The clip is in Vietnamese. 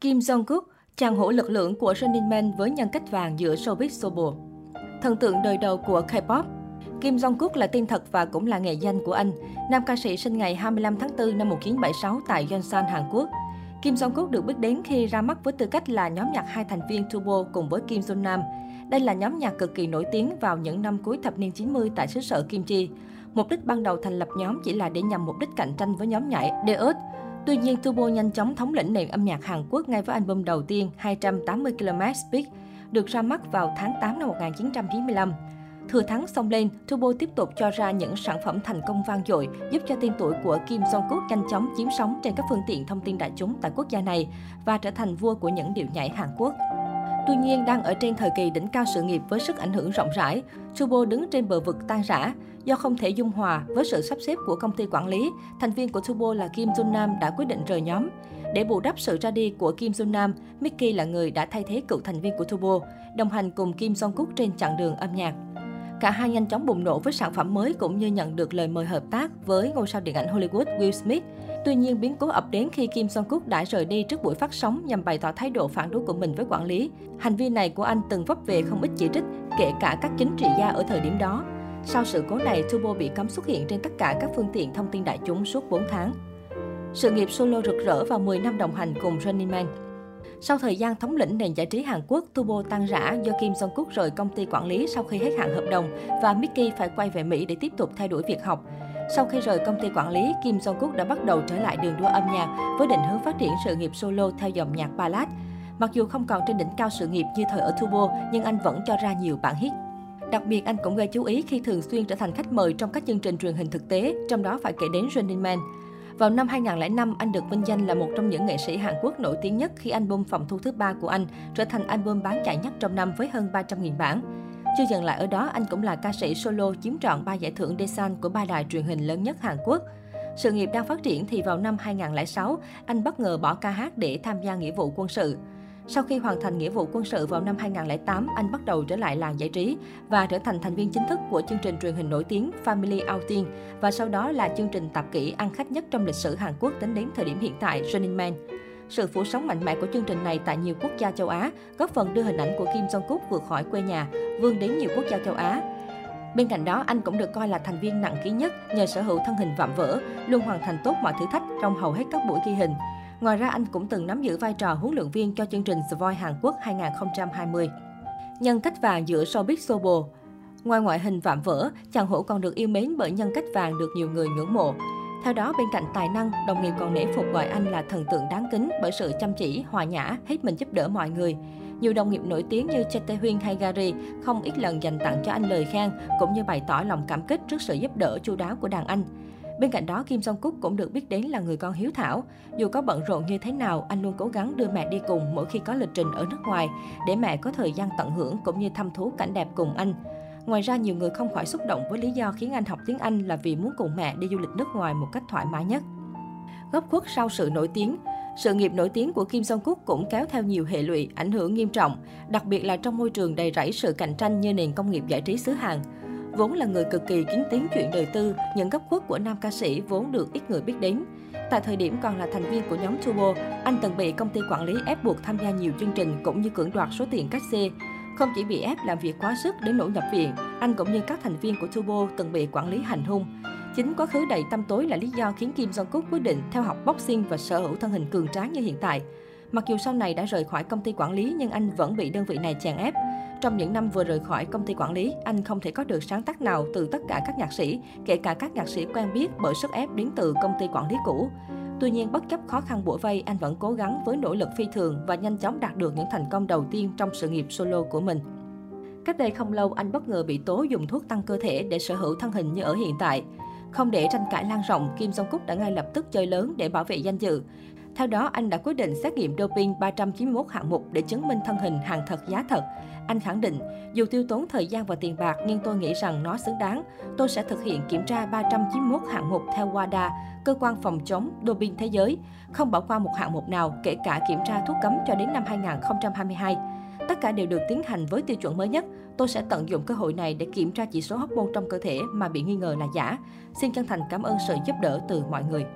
Kim Jong-kook, chàng hổ lực lượng của Running Man với nhân cách vàng giữa showbiz Sobo. Thần tượng đời đầu của K-pop, Kim Jong-kook là tên thật và cũng là nghệ danh của anh. Nam ca sĩ sinh ngày 25 tháng 4 năm 1976 tại Yonsan, Hàn Quốc. Kim Jong-kook được biết đến khi ra mắt với tư cách là nhóm nhạc hai thành viên Turbo cùng với Kim Jong Nam. Đây là nhóm nhạc cực kỳ nổi tiếng vào những năm cuối thập niên 90 tại xứ sở Kim Chi. Mục đích ban đầu thành lập nhóm chỉ là để nhằm mục đích cạnh tranh với nhóm nhảy Deus. Tuy nhiên, Turbo nhanh chóng thống lĩnh nền âm nhạc Hàn Quốc ngay với album đầu tiên 280 km Speed, được ra mắt vào tháng 8 năm 1995. Thừa thắng xông lên, Turbo tiếp tục cho ra những sản phẩm thành công vang dội, giúp cho tên tuổi của Kim Jong-kook nhanh chóng chiếm sóng trên các phương tiện thông tin đại chúng tại quốc gia này và trở thành vua của những điệu nhảy Hàn Quốc. Tuy nhiên, đang ở trên thời kỳ đỉnh cao sự nghiệp với sức ảnh hưởng rộng rãi, Turbo đứng trên bờ vực tan rã. Do không thể dung hòa với sự sắp xếp của công ty quản lý, thành viên của Turbo là Kim Jun Nam đã quyết định rời nhóm. Để bù đắp sự ra đi của Kim Jun Nam, Mickey là người đã thay thế cựu thành viên của Turbo, đồng hành cùng Kim Jong Kook trên chặng đường âm nhạc. Cả hai nhanh chóng bùng nổ với sản phẩm mới cũng như nhận được lời mời hợp tác với ngôi sao điện ảnh Hollywood Will Smith. Tuy nhiên, biến cố ập đến khi Kim Song Kook đã rời đi trước buổi phát sóng nhằm bày tỏ thái độ phản đối của mình với quản lý. Hành vi này của anh từng vấp về không ít chỉ trích, kể cả các chính trị gia ở thời điểm đó. Sau sự cố này, Turbo bị cấm xuất hiện trên tất cả các phương tiện thông tin đại chúng suốt 4 tháng. Sự nghiệp solo rực rỡ và 10 năm đồng hành cùng Running Man. Sau thời gian thống lĩnh nền giải trí Hàn Quốc, Turbo tan rã do Kim Jong Kook rời công ty quản lý sau khi hết hạn hợp đồng và Mickey phải quay về Mỹ để tiếp tục theo đuổi việc học. Sau khi rời công ty quản lý, Kim Jong Kook đã bắt đầu trở lại đường đua âm nhạc với định hướng phát triển sự nghiệp solo theo dòng nhạc ballad. Mặc dù không còn trên đỉnh cao sự nghiệp như thời ở Turbo, nhưng anh vẫn cho ra nhiều bản hit. Đặc biệt, anh cũng gây chú ý khi thường xuyên trở thành khách mời trong các chương trình truyền hình thực tế, trong đó phải kể đến Running Man. Vào năm 2005, anh được vinh danh là một trong những nghệ sĩ Hàn Quốc nổi tiếng nhất khi album phòng thu thứ ba của anh trở thành album bán chạy nhất trong năm với hơn 300.000 bản. Chưa dừng lại ở đó, anh cũng là ca sĩ solo chiếm trọn ba giải thưởng Desan của ba đài truyền hình lớn nhất Hàn Quốc. Sự nghiệp đang phát triển thì vào năm 2006, anh bất ngờ bỏ ca hát để tham gia nghĩa vụ quân sự. Sau khi hoàn thành nghĩa vụ quân sự vào năm 2008, anh bắt đầu trở lại làng giải trí và trở thành thành viên chính thức của chương trình truyền hình nổi tiếng Family Outing và sau đó là chương trình tạp kỹ ăn khách nhất trong lịch sử Hàn Quốc tính đến thời điểm hiện tại, Running Man. Sự phủ sóng mạnh mẽ của chương trình này tại nhiều quốc gia châu Á góp phần đưa hình ảnh của Kim Jong-kook vượt khỏi quê nhà, vươn đến nhiều quốc gia châu Á. Bên cạnh đó, anh cũng được coi là thành viên nặng ký nhất nhờ sở hữu thân hình vạm vỡ, luôn hoàn thành tốt mọi thử thách trong hầu hết các buổi ghi hình. Ngoài ra, anh cũng từng nắm giữ vai trò huấn luyện viên cho chương trình The Voice Hàn Quốc 2020. Nhân cách vàng giữa showbiz Sobo Ngoài ngoại hình vạm vỡ, chàng hổ còn được yêu mến bởi nhân cách vàng được nhiều người ngưỡng mộ. Theo đó, bên cạnh tài năng, đồng nghiệp còn nể phục gọi anh là thần tượng đáng kính bởi sự chăm chỉ, hòa nhã, hết mình giúp đỡ mọi người. Nhiều đồng nghiệp nổi tiếng như Chete Huyên hay Gary không ít lần dành tặng cho anh lời khen cũng như bày tỏ lòng cảm kích trước sự giúp đỡ chu đáo của đàn anh. Bên cạnh đó, Kim Song Cúc cũng được biết đến là người con hiếu thảo. Dù có bận rộn như thế nào, anh luôn cố gắng đưa mẹ đi cùng mỗi khi có lịch trình ở nước ngoài, để mẹ có thời gian tận hưởng cũng như thăm thú cảnh đẹp cùng anh. Ngoài ra, nhiều người không khỏi xúc động với lý do khiến anh học tiếng Anh là vì muốn cùng mẹ đi du lịch nước ngoài một cách thoải mái nhất. Góc khuất sau sự nổi tiếng sự nghiệp nổi tiếng của Kim Jong Kook cũng kéo theo nhiều hệ lụy, ảnh hưởng nghiêm trọng, đặc biệt là trong môi trường đầy rẫy sự cạnh tranh như nền công nghiệp giải trí xứ Hàn. Vốn là người cực kỳ kín tiếng chuyện đời tư, những góc khuất của nam ca sĩ vốn được ít người biết đến. Tại thời điểm còn là thành viên của nhóm Turbo, anh từng bị công ty quản lý ép buộc tham gia nhiều chương trình cũng như cưỡng đoạt số tiền cách xê. Không chỉ bị ép làm việc quá sức đến nỗi nhập viện, anh cũng như các thành viên của Turbo từng bị quản lý hành hung. Chính quá khứ đầy tâm tối là lý do khiến Kim Jong-kook quyết định theo học boxing và sở hữu thân hình cường tráng như hiện tại. Mặc dù sau này đã rời khỏi công ty quản lý nhưng anh vẫn bị đơn vị này chèn ép. Trong những năm vừa rời khỏi công ty quản lý, anh không thể có được sáng tác nào từ tất cả các nhạc sĩ, kể cả các nhạc sĩ quen biết bởi sức ép đến từ công ty quản lý cũ. Tuy nhiên, bất chấp khó khăn bủa vây, anh vẫn cố gắng với nỗ lực phi thường và nhanh chóng đạt được những thành công đầu tiên trong sự nghiệp solo của mình. Cách đây không lâu, anh bất ngờ bị tố dùng thuốc tăng cơ thể để sở hữu thân hình như ở hiện tại. Không để tranh cãi lan rộng, Kim Jong Kook đã ngay lập tức chơi lớn để bảo vệ danh dự. Theo đó, anh đã quyết định xét nghiệm doping 391 hạng mục để chứng minh thân hình hàng thật giá thật. Anh khẳng định, dù tiêu tốn thời gian và tiền bạc nhưng tôi nghĩ rằng nó xứng đáng. Tôi sẽ thực hiện kiểm tra 391 hạng mục theo WADA, cơ quan phòng chống doping thế giới, không bỏ qua một hạng mục nào, kể cả kiểm tra thuốc cấm cho đến năm 2022. Tất cả đều được tiến hành với tiêu chuẩn mới nhất. Tôi sẽ tận dụng cơ hội này để kiểm tra chỉ số hormone trong cơ thể mà bị nghi ngờ là giả. Xin chân thành cảm ơn sự giúp đỡ từ mọi người.